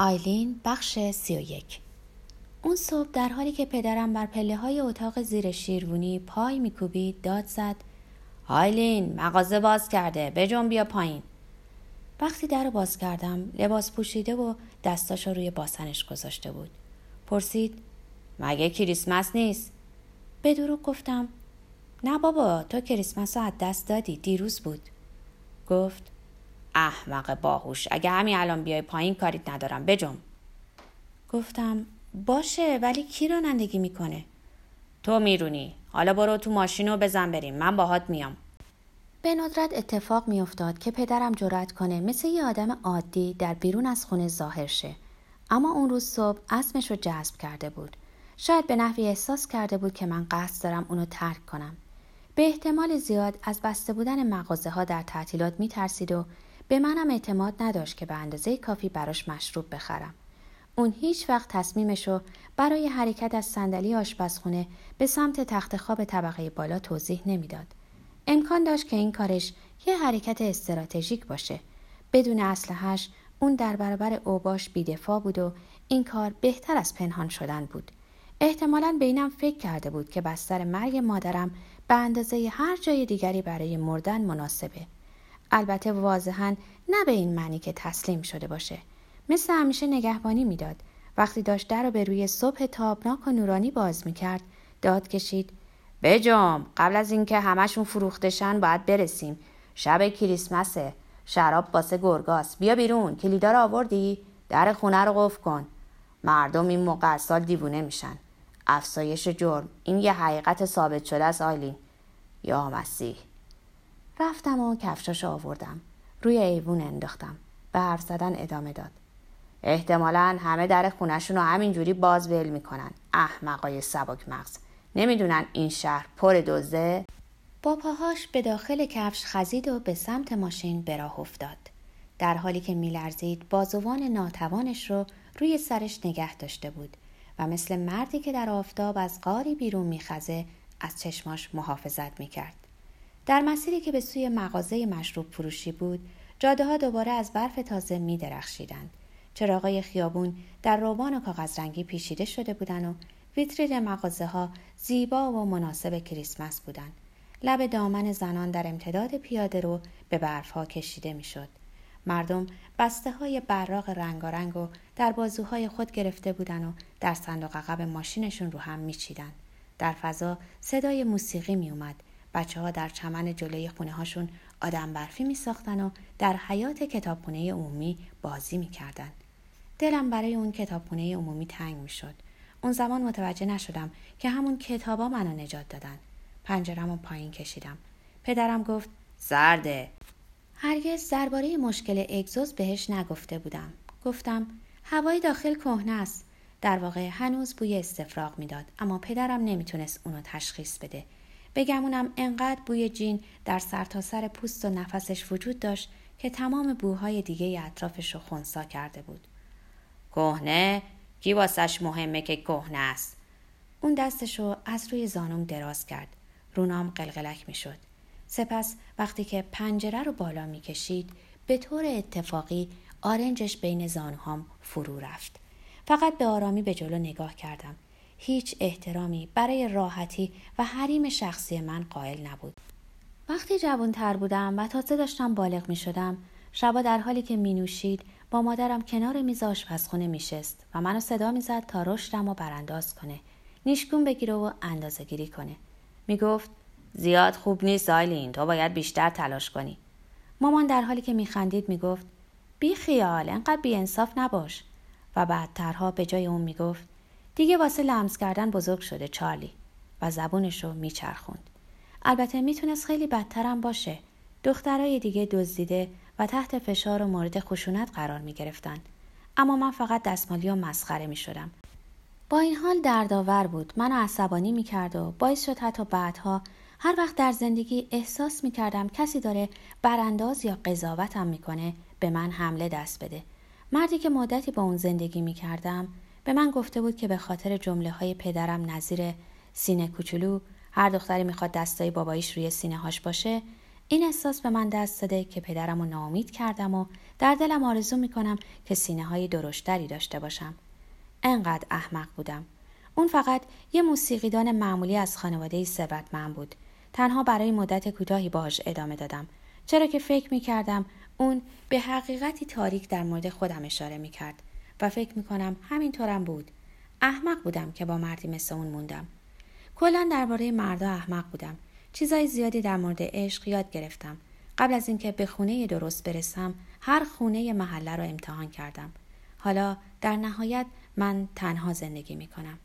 آیلین بخش سی و یک. اون صبح در حالی که پدرم بر پله های اتاق زیر شیروونی پای میکوبید داد زد آیلین مغازه باز کرده بجون بیا پایین. وقتی در رو باز کردم لباس پوشیده و دستاش روی باسنش گذاشته بود. پرسید مگه کریسمس نیست؟ به دروغ گفتم نه بابا تو کریسمس رو از دست دادی دیروز بود. گفت احمق باهوش. اگه همین الان بیای پایین کاریت ندارم. بجم گفتم باشه ولی کی رانندگی می‌کنه؟ تو میرونی. حالا برو تو ماشین رو بزن بریم. من باهات میام. به ندرت اتفاق میافتاد که پدرم جرأت کنه مثل یه آدم عادی در بیرون از خونه ظاهر شه. اما اون روز صبح اسمش رو جذب کرده بود. شاید به نحوی احساس کرده بود که من قصد دارم اونو ترک کنم. به احتمال زیاد از بسته بودن مغازه ها در تعطیلات می ترسید و به منم اعتماد نداشت که به اندازه کافی براش مشروب بخرم. اون هیچ وقت تصمیمشو برای حرکت از صندلی آشپزخونه به سمت تخت خواب طبقه بالا توضیح نمی‌داد. امکان داشت که این کارش یه حرکت استراتژیک باشه. بدون اسلحهش اون در برابر اوباش بیدفاع بود و این کار بهتر از پنهان شدن بود. احتمالا به اینم فکر کرده بود که بستر مرگ مادرم به اندازه هر جای دیگری برای مردن مناسبه. البته واضحا نه به این معنی که تسلیم شده باشه. مثل همیشه نگهبانی می‌داد. وقتی داشت در رو به روی صبح تابناک و نورانی باز می‌کرد داد کشید بجام قبل از اینکه همشون فروختشن باید برسیم. شب کریسمسه. شراب باسه گرگاس. بیا بیرون. کلیدا رو آوردی؟ در خونه رو قفل کن. مردم این موقع سال دیوونه میشن. افسایش جرم. این یه حقیقت ثابت شده است آیلین. یا مسیح. رفتم و کفشاشو آوردم. روی ایوون انداختم. به حرف زدن ادامه داد. احتمالا همه در خونشون رو همینجوری باز ول می‌کنن. احمقای سبک مغز. نمی‌دونن این شهر پر دوزه. با پاهاش به داخل کفش خزید و به سمت ماشین به افتاد. در حالی که میلرزید بازوان ناتوانش رو روی سرش نگه داشته بود و مثل مردی که در آفتاب از قاری بیرون میخزه از چشماش محافظت می‌کرد. در مسیری که به سوی مغازه مشروب فروشی بود جاده ها دوباره از برف تازه می درخشیدند. چراغای خیابون در روبان و کاغذ رنگی پیشیده شده بودند و ویترین مغازه ها زیبا و مناسب کریسمس بودند. لب دامن زنان در امتداد پیاده رو به برف ها کشیده می شد. مردم بسته های براق رنگارنگ و در بازوهای خود گرفته بودن و در صندوق عقب ماشینشون رو هم میچیدن. در فضا صدای موسیقی می اومد. بچه ها در چمن جلوی خونه هاشون آدم برفی می ساختن و در حیات کتابخونه عمومی بازی می کردن. دلم برای اون کتابخونه عمومی تنگ می شد. اون زمان متوجه نشدم که همون کتابا منو نجات دادن. پنجرم پایین کشیدم. پدرم گفت سرده هرگز درباره مشکل اگزوز بهش نگفته بودم. گفتم هوای داخل کهنه است. در واقع هنوز بوی استفراغ می‌داد اما پدرم نمی‌تونست اونو تشخیص بده. بگمونم انقدر بوی جین در سرتاسر سر پوست و نفسش وجود داشت که تمام بوهای دیگه اطرافش رو خونسا کرده بود. کهنه کی واسش مهمه که کهنه است. اون دستش رو از روی زانوم دراز کرد. رونام قلقلک می‌شد. سپس وقتی که پنجره رو بالا می‌کشید به طور اتفاقی آرنجش بین زانوهام فرو رفت. فقط به آرامی به جلو نگاه کردم. هیچ احترامی برای راحتی و حریم شخصی من قائل نبود. وقتی تر بودم و تازه داشتم بالغ می شدم شبا در حالی که می نوشید با مادرم کنار میز آشپزخونه میشست و منو صدا می‌زد تا رشدم و برانداز کنه نیشگون بگیره و اندازه گیری کنه. می‌گفت زیاد خوب نیست آیلین تو باید بیشتر تلاش کنی. مامان در حالی که میخندید می‌گفت بی خیال انقدر بی انصاف نباش. و بعدترها به جای اون می‌گفت دیگه واسه لمس کردن بزرگ شده چارلی و زبونش رو میچرخوند. البته می‌تونست خیلی بدترم باشه. دخترای دیگه دزدیده و تحت فشار و مورد خشونت قرار می‌گرفتن. اما من فقط دستمالی و مسخره می‌شدم. با این حال دردآور بود. منو عصبانی می‌کرد و باعث شد حتی بعدها هر وقت در زندگی احساس می کردم کسی داره برانداز یا قضاوتم می‌کنه به من حمله دست بده. مردی که مدتی با اون زندگی می کردم به من گفته بود که به خاطر جمله های پدرم نظیر سینه کوچولو هر دختری می‌خواد دستای باباییش روی سینه هاش باشه این احساس به من دست داده که پدرم رو نامید کردم و در دلم آرزو می‌کنم که سینه های درشتری داشته باشم. انقدر احمق بودم. اون فقط یه موسیقیدان معمولی از خانواده ثروتمند بود. تنها برای مدت کوتاهی باهاش ادامه دادم. چرا که فکر می‌کردم اون به حقیقتی تاریک در مورد خودم اشاره می‌کرد و فکر می‌کنم همینطورم بود. احمق بودم که با مردی مثل اون موندم. کلا درباره مردا احمق بودم. چیزای زیادی در مورد عشق یاد گرفتم. قبل از اینکه به خونه درست برسم هر خونه محله رو امتحان کردم. حالا در نهایت من تنها زندگی می کنم.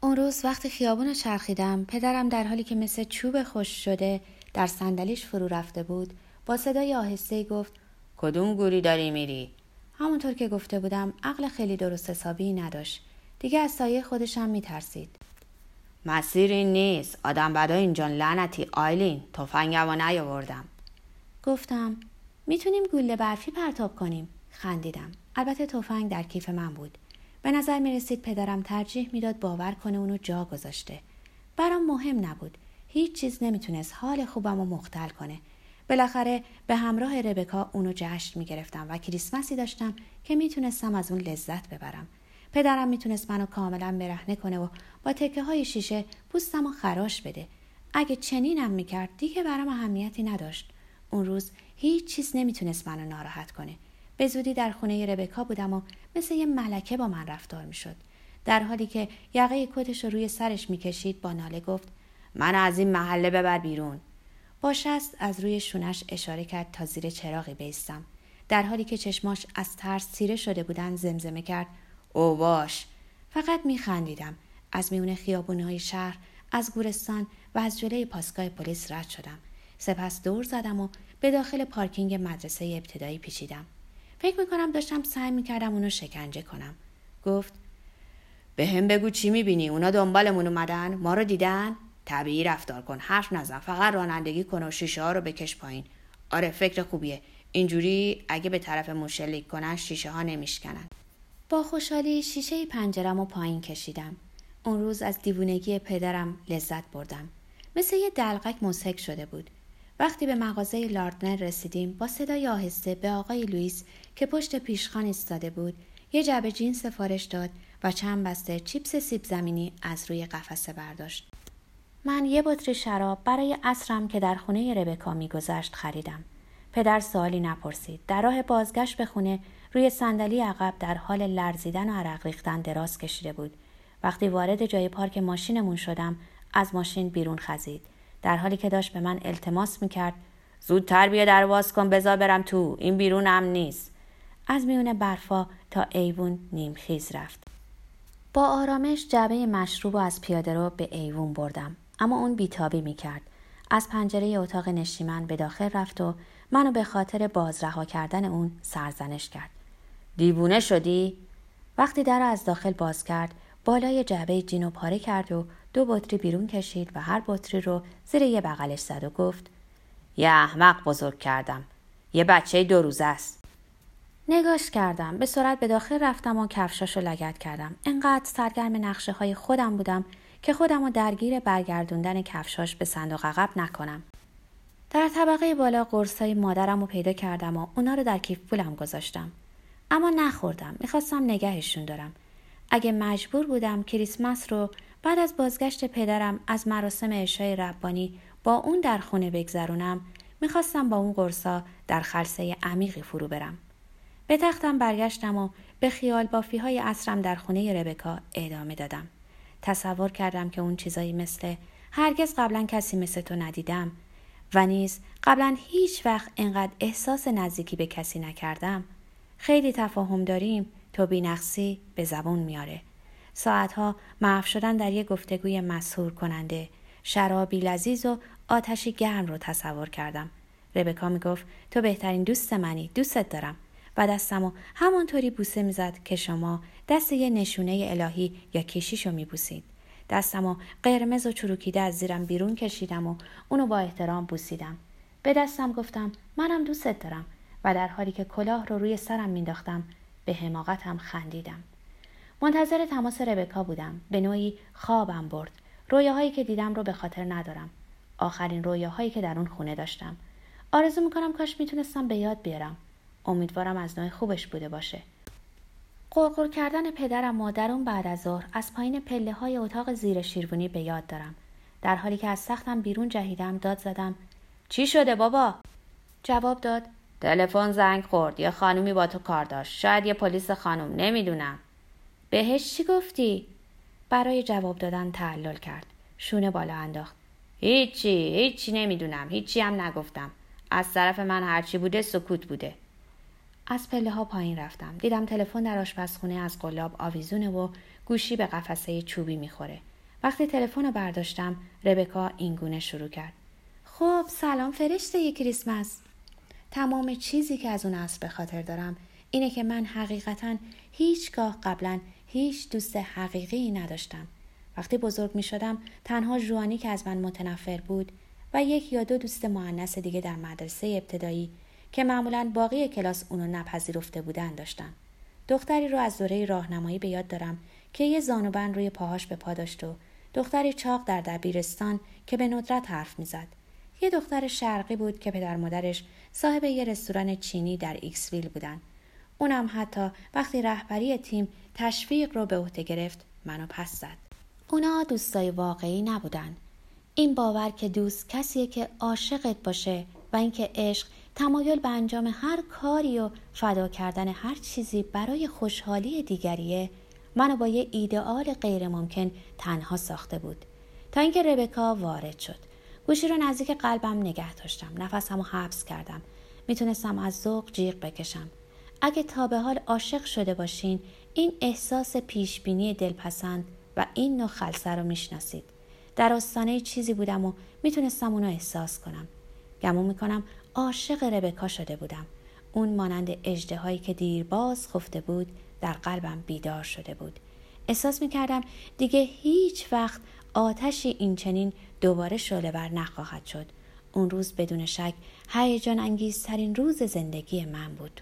اون روز وقتی خیابون رو چرخیدم پدرم در حالی که مثل چوب خوش شده در صندلیش فرو رفته بود با صدای آهسته گفت کدوم گوری داری میری؟ همونطور که گفته بودم عقل خیلی درست حسابی نداشت. دیگه از سایه خودشم میترسید. مسیری نیست. آدم بدای اینجا لعنتی آیلین تفنگم و نیاوردم. گفتم می‌تونیم گوله برفی پرتاب کنیم. خندیدم. البته تفنگ در کیف من بود. به نظر می رسید پدرم ترجیح می‌داد باور کنه اونو جا گذاشته. برام مهم نبود. هیچ چیز نمی‌تونست حال خوبم رو مختل کنه. بالاخره به همراه ربکا اونو جشن می‌گرفتم و کریسمسی داشتم که می‌تونستم از اون لذت ببرم. پدرم می‌تونست منو کاملا برهنه کنه و با تکه های شیشه پوستم و خراش بده. اگه چنینم می‌کرد دیگه برام اهمیتی نداشت. اون روز هیچ چیز نمی‌تونست منو ناراحت کنه. به زودی در خونه ربکا بودم و مثل یه ملکه با من رفتار می‌شد. در حالی که یقه کتش رو روی سرش می‌کشید با ناله گفت من از این محله ببر بیرون. با شست از روی شونش اشاره کرد تا زیر چراغی بیستم. در حالی که چشماش از ترس سیره شده بودن زمزمه کرد. او باش فقط میخندیدم. از میون خیابونهای شهر از گورستان و از جلوی پاسگاه پلیس رد شدم. سپس دور زدم و به داخل پارکینگ مدرسه ابتدایی پیچیدم. فکر می‌کنم داشتم سعی می‌کردم اونو شکنجه کنم. گفت به هم بگو چی می‌بینی؟ اونا دنبالمون اومدن. ما رو دیدن؟ طبیعی رفتار کن حرف نزن فقط رانندگی کن و شیشه ها رو بکش پایین آره فکر خوبیه اینجوری اگه به طرف موشلیک کنن شیشه ها نمیشکنن با خوشحالی شیشه پنجرم و پایین کشیدم. اون روز از دیوونگی پدرم لذت بردم. مثل یه دلقک مسحک شده بود. وقتی به مغازه لاردنر رسیدیم با صدای آهسته به آقای لوئیس که پشت پیشخان ایستاده بود یه جعبه جین سفارش داد و چند بسته چیپس سیب زمینی از روی قفسه برداشت. من یه بطری شراب برای اصرم که در خونه ربکا میگذشت خریدم. پدر سوالی نپرسید. در راه بازگشت به خونه روی صندلی عقب در حال لرزیدن و عرق ریختن دراز کشیده بود. وقتی وارد جای پارک ماشینمون شدم از ماشین بیرون خزید. در حالی که داشت به من التماس می‌کرد زودتر بیا در کن بذار برم تو. این بیرون هم نیست. از میون برفا تا ایوون نیمخیز رفت. با آرامش جعبه مشروب و از پیاده رو به ایوون بردم. اما اون بیتابی می‌کرد. از پنجره اتاق نشیمن به داخل رفت و منو به خاطر بازرها کردن اون سرزنش کرد. دیوونه شدی؟ وقتی در از داخل باز کرد بالای جعبه جینو پاره کرد و دو بطری بیرون کشید و هر بطری رو زیر یه بغلش زد و گفت یه احمق بزرگ کردم. یه بچه دو روزه است. نگاش کردم. به سرعت به داخل رفتم و کفشاشو لگت کردم. انقدر سرگرم نقشه های خودم بودم که خودم رو درگیر برگردوندن کفشاش به صندوق عقب نکنم. در طبقه بالا قرصای مادرم رو پیدا کردم و اونا رو در کیف پولم گذاشتم. اما نخوردم می‌خواستم نگهشون دارم. اگه مجبور بودم کریسمس رو بعد از بازگشت پدرم از مراسم اشای ربانی با اون در خونه بگذرونم می‌خواستم با اون قرصا در خلصه عمیقی فرو برم. به تختم برگشتم و به خیال بافی های اصرم در خونه ربکا ادامه دادم. تصور کردم که اون چیزایی مثل هرگز قبلا کسی مثل تو ندیدم و نیز قبلا هیچ وقت انقدر احساس نزدیکی به کسی نکردم. خیلی تفاهم داریم تو بینقصی به زبون میاره. ساعتها محو شدن در یک گفتگوی مسهور کننده شرابی لذیذ و آتشی گرم رو تصور کردم. ربکا می‌گفت تو بهترین دوست منی دوستت دارم و دستمو همانطوری بوسه می‌زد که شما دست یه نشونه الهی یا کشیشو میبوسید. دستمو قرمز و چروکیده از زیرم بیرون کشیدم و اونو با احترام بوسیدم. به دستم گفتم منم دوستت دارم. و در حالی که کلاه رو روی سرم مینداختم به حماقتم خندیدم. منتظر تماس ربکا بودم. به نوعی خوابم برد. رویاهایی که دیدم رو به خاطر ندارم. آخرین رویاهایی که در اون خونه داشتم. آرزو می‌کنم کاش می‌تونستم به یاد بیارم. امیدوارم از نوع خوبش بوده باشه. قرقر کردن پدرم اون بعد از ظهر از پایین پله های اتاق زیر شیروانی به یاد دارم. در حالی که از سختم بیرون جهیدم داد زدم چی شده بابا؟ جواب داد تلفن زنگ خورد یه خانومی با تو کار داشت شاید یه پلیس خانم نمی‌دونم. بهش چی گفتی؟ برای جواب دادن تعلل کرد شونه بالا انداخت. هیچی هیچی نمی‌دونم هیچی هم نگفتم. از طرف من هرچی بوده سکوت بوده. از پله ها پایین رفتم. دیدم تلفن در آشپزخونه از قلاب آویزونه و گوشی به قفسه چوبی می‌خوره. وقتی تلفن رو برداشتم ربکا اینگونه شروع کرد. خب سلام فرشته کریسمس. تمام چیزی که از اون اصل به خاطر دارم اینه که من حقیقتا هیچگاه قبلا هیچ دوست حقیقی نداشتم. وقتی بزرگ می شدم تنها جوانی که از من متنفر بود و یک یا دو دوست معنس دیگه در مدرسه ابتدایی که معمولا باقی کلاس اونو نپذیرفته بودن داشتم. دختری رو از دوره راهنمایی به یاد دارم که یه زانوبند روی پاهاش به پا داشت و دختری چاق در دبیرستان که به ندرت حرف می‌زد. یه دختر شرقی بود که پدر مادرش صاحب یه رستوران چینی در ایکسویل بودن. اونم حتی وقتی رهبری تیم تشویق رو به عهده گرفت منو پس زد. اونا دوستای واقعی نبودن. این باور که دوست کسیه که عاشقت باشه و اینکه عشق تمایل به انجام هر کاری و فدا کردن هر چیزی برای خوشحالی دیگریه منو با یه ایدئال غیر ممکن تنها ساخته بود. تا اینکه ربکا وارد شد. گوشی رو نزدیک قلبم نگه داشتم. نفسم رو حبس کردم. می‌تونستم از ذوق جیغ بکشم. اگه تا به حال عاشق شده باشین این احساس پیشبینی دلپسند و این نوع خلصه رو می‌شناسید. در آستانه چیزی بودم و می‌تونستم اونو احساس کنم. گمون می‌کنم عاشق ربکا شده بودم. اون مانند اجده که دیرباز خفته بود در قلبم بیدار شده بود. احساس می‌کردم دیگه هیچ وقت آتشی این چنین دوباره شعله بر نخواهد شد. اون روز بدون شک هیجان انگیزترین روز زندگی من بود.